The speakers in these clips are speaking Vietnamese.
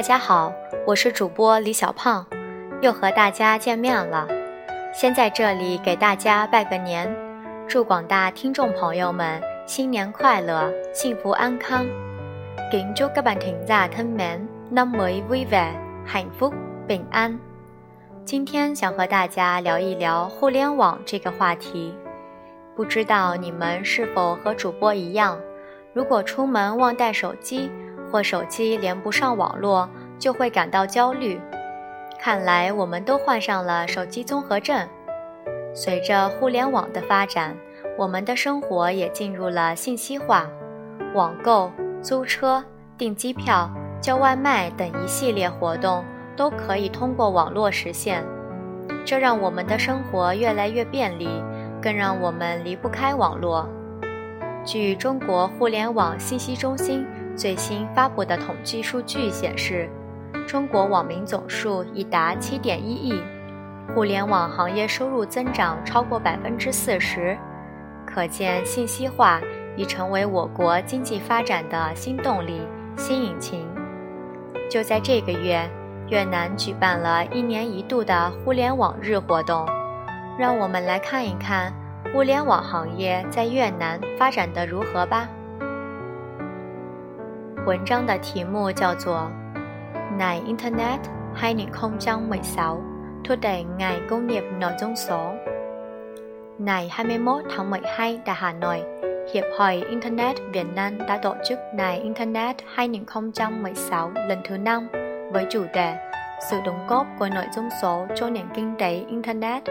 大家好，我是主播李小胖，又和大家见面了。先在这里给大家拜个年，祝广大听众朋友们新年快乐，幸福安康。Kính chúc các bạn thính giả thân mến, năm mới vui vẻ, hạnh phúc, bình an。今天想和大家聊一聊互联网这个话题。不知道你们是否和主播一样，如果出门忘带手机，或手机连不上网络，就会感到焦虑。看来我们都患上了手机综合症。随着互联网的发展，我们的生活也进入了信息化，网购、租车、订机票、叫外卖等一系列活动都可以通过网络实现。这让我们的生活越来越便利，更让我们离不开网络。据中国互联网信息中心。最新发布的统计数据显示，中国网民总数已达七点一亿，互联网行业收入增长超过百分之四十，可见信息化已成为我国经济发展的新动力、新引擎。就在这个月，越南举办了一年一度的互联网日活动，让我们来看一看互联网行业在越南发展的如何吧。文章的题目叫做《Ngày Internet 2016 thuộc đề Ngày Công nghiệp Nội dung số》. Ngày 21 tháng 12 tại Hà Nội, Hiệp hội Internet Việt Nam đã tổ chức Ngày Internet 2016 lần thứ 5 với chủ đề Sự đóng góp của nội dung số cho nền kinh tế Internet.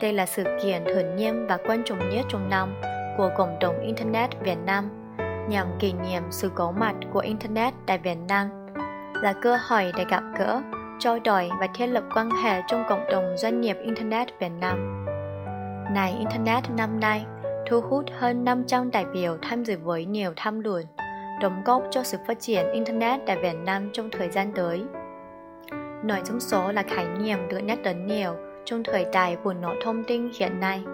Đây là sự kiện thường niên và quan trọng nhất trong năm của cộng đồng Internet Việt Nam nhằm kỷ niệm sự có mặt của Internet tại Việt Nam, là cơ hội để gặp gỡ, trao đổi và thiết lập quan hệ trong cộng đồng doanh nghiệp Internet Việt Nam. Ngày Internet năm nay thu hút hơn 500 đại biểu tham dự với nhiều tham luận, đóng góp cho sự phát triển Internet tại Việt Nam trong thời gian tới. Nội dung số là khái niệm được nhắc đến nhiều trong thời đại bùng nổ thông tin hiện nay.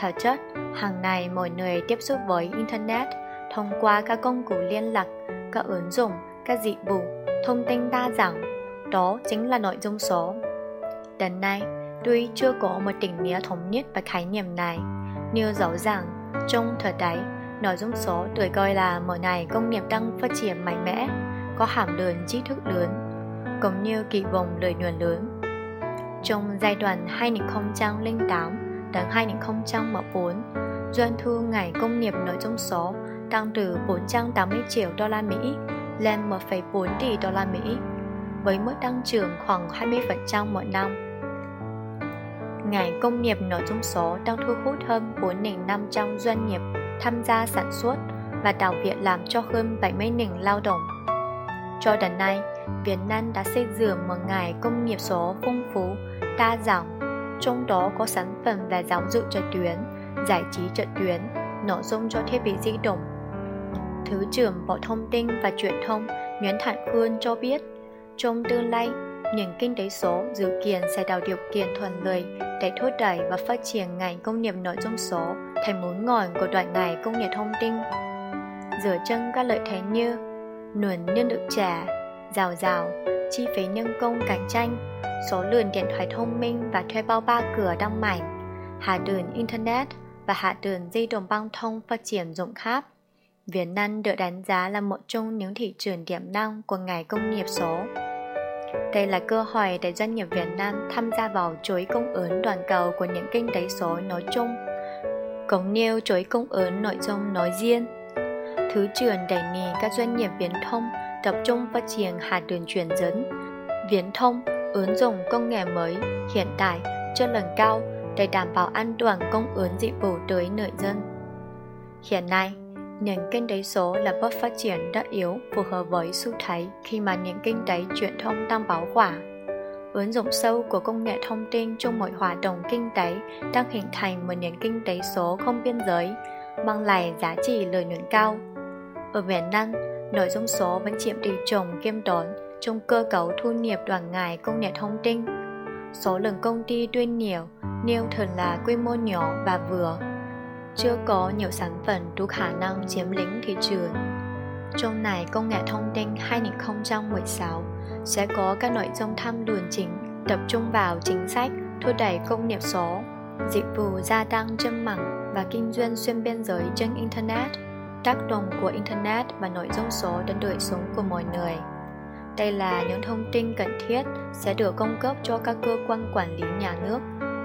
Thực chất, hàng ngày mọi người tiếp xúc với Internet thông qua các công cụ liên lạc, các ứng dụng, các dịch vụ, thông tin đa dạng. Đó chính là nội dung số. Đến nay, tuy chưa có một định nghĩa thống nhất về khái niệm này, nhưng rõ ràng trong thời đại, nội dung số được coi là mở này công nghiệp đang phát triển mạnh mẽ, có hàm lượng trí thức lớn, cũng như kỳ vọng lợi nhuận lớn. Trong giai đoạn 2008 đến 2014, doanh thu ngành công nghiệp nội dung số tăng từ 480 triệu đô la Mỹ lên 1,4 tỷ đô la Mỹ, với mức tăng trưởng khoảng 20% mỗi năm. Ngành công nghiệp nội dung số đang thu hút hơn 4.500 doanh nghiệp tham gia sản xuất và tạo việc làm cho hơn 70.000 lao động. Cho đến nay, Việt Nam đã xây dựng một ngành công nghiệp số phong phú, đa dạng, trong đó có sản phẩm về giáo dục trực tuyến, giải trí trực tuyến, nội dung cho thiết bị di động, Thứ trưởng Bộ Thông tin và Truyền thông Nguyễn Thản Khương cho biết, trong tương lai, nền kinh tế số dự kiến sẽ tạo điều kiện thuận lợi để thúc đẩy và phát triển ngành công nghiệp nội dung số thành mũi ngòi của đoạn ngành công nghiệp thông tin. Dựa chân các lợi thế như nguồn nhân lực trẻ, rào rào, chi phí nhân công cạnh tranh, số lượng điện thoại thông minh và thuê bao ba cửa đăng mạnh, hạ đường Internet và hạ đường di động băng thông phát triển rộng khắp. Việt Nam được đánh giá là một trong những thị trường tiềm năng của ngành công nghiệp số. Đây là cơ hội để doanh nghiệp Việt Nam tham gia vào chuỗi cung ứng toàn cầu của những kinh tế số nói chung, cũng như chuỗi cung ứng nội dung nói riêng. Thứ trưởng đề nghị các doanh nghiệp viễn thông tập trung phát triển hạ đường truyền dẫn, viễn thông, ứng dụng công nghệ mới, hiện đại, chất lượng cao để đảm bảo an toàn cung ứng dịch vụ tới người dân. Hiện nay, nền kinh tế số là bước phát triển tất yếu phù hợp với xu thế khi mà nền kinh tế truyền thông đang bão hỏa. Ứng dụng sâu của công nghệ thông tin trong mọi hoạt động kinh tế đang hình thành một nền kinh tế số không biên giới, mang lại giá trị lợi nhuận cao. Ở Việt Nam, nội dung số vẫn chiếm tỷ trọng kiêm tốn trong cơ cấu thu nhập đoàn ngài công nghệ thông tin. Số lượng công ty tuyên nhiều, nêu thường là quy mô nhỏ và vừa, chưa có nhiều sản phẩm đủ khả năng chiếm lĩnh thị trường. trong này công nghệ thông tin 2016 sẽ có các nội dung tham luận chính tập trung vào chính sách thúc đẩy công nghiệp số, dịch vụ gia tăng trên mạng và kinh doanh xuyên biên giới trên Internet, tác động của Internet và nội dung số đến đời sống của mọi người. Đây là những thông tin cần thiết sẽ được cung cấp cho các cơ quan quản lý nhà nước,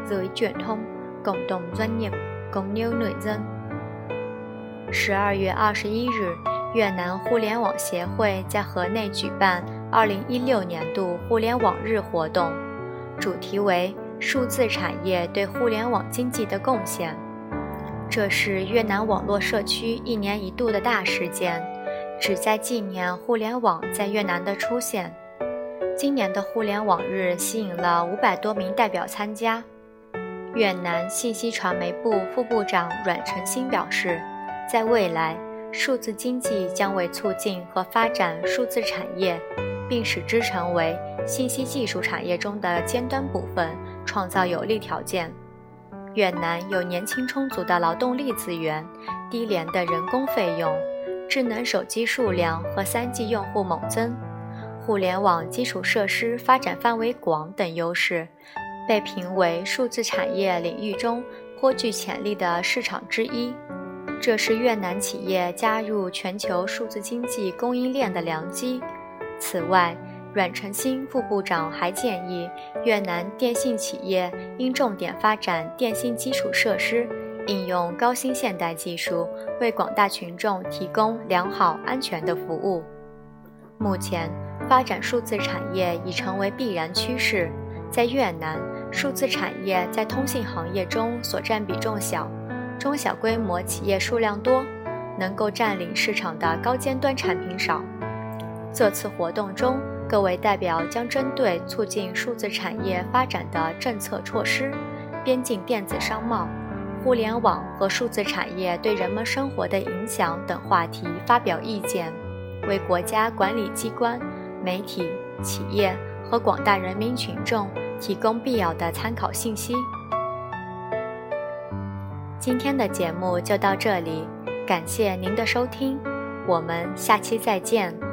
giới truyền thông, cộng đồng doanh nghiệp, cũng như người dân. 12月21日，越南互联网协会在河内举办2016年度互联网日活动，主题为“数字产业对互联网经济的贡献”。这是越南网络社区一年一度的大事件。旨在纪念互联网在越南的出现。今年的互联网日吸引了五百多名代表参加。越南信息传媒部副部长阮成新表示，在未来，数字经济将为促进和发展数字产业，并使之成为信息技术产业中的尖端部分，创造有利条件。越南有年轻充足的劳动力资源，低廉的人工费用。智能手机数量和 3G 用户猛增，互联网基础设施发展范围广等优势，被评为数字产业领域中颇具潜力的市场之一。这是越南企业加入全球数字经济供应链的良机。此外，阮成新副部长还建议越南电信企业应重点发展电信基础设施。应用高新现代技术，为广大群众提供良好安全的服务。目前，发展数字产业已成为必然趋势。在越南，数字产业在通信行业中所占比重小，中小规模企业数量多，能够占领市场的高尖端产品少。这次活动中，各位代表将针对促进数字产业发展的政策措施、边境电子商贸。互联网和数字产业对人们生活的影响等话题发表意见，为国家管理机关、媒体、企业和广大人民群众提供必要的参考信息。今天的节目就到这里，感谢您的收听，我们下期再见。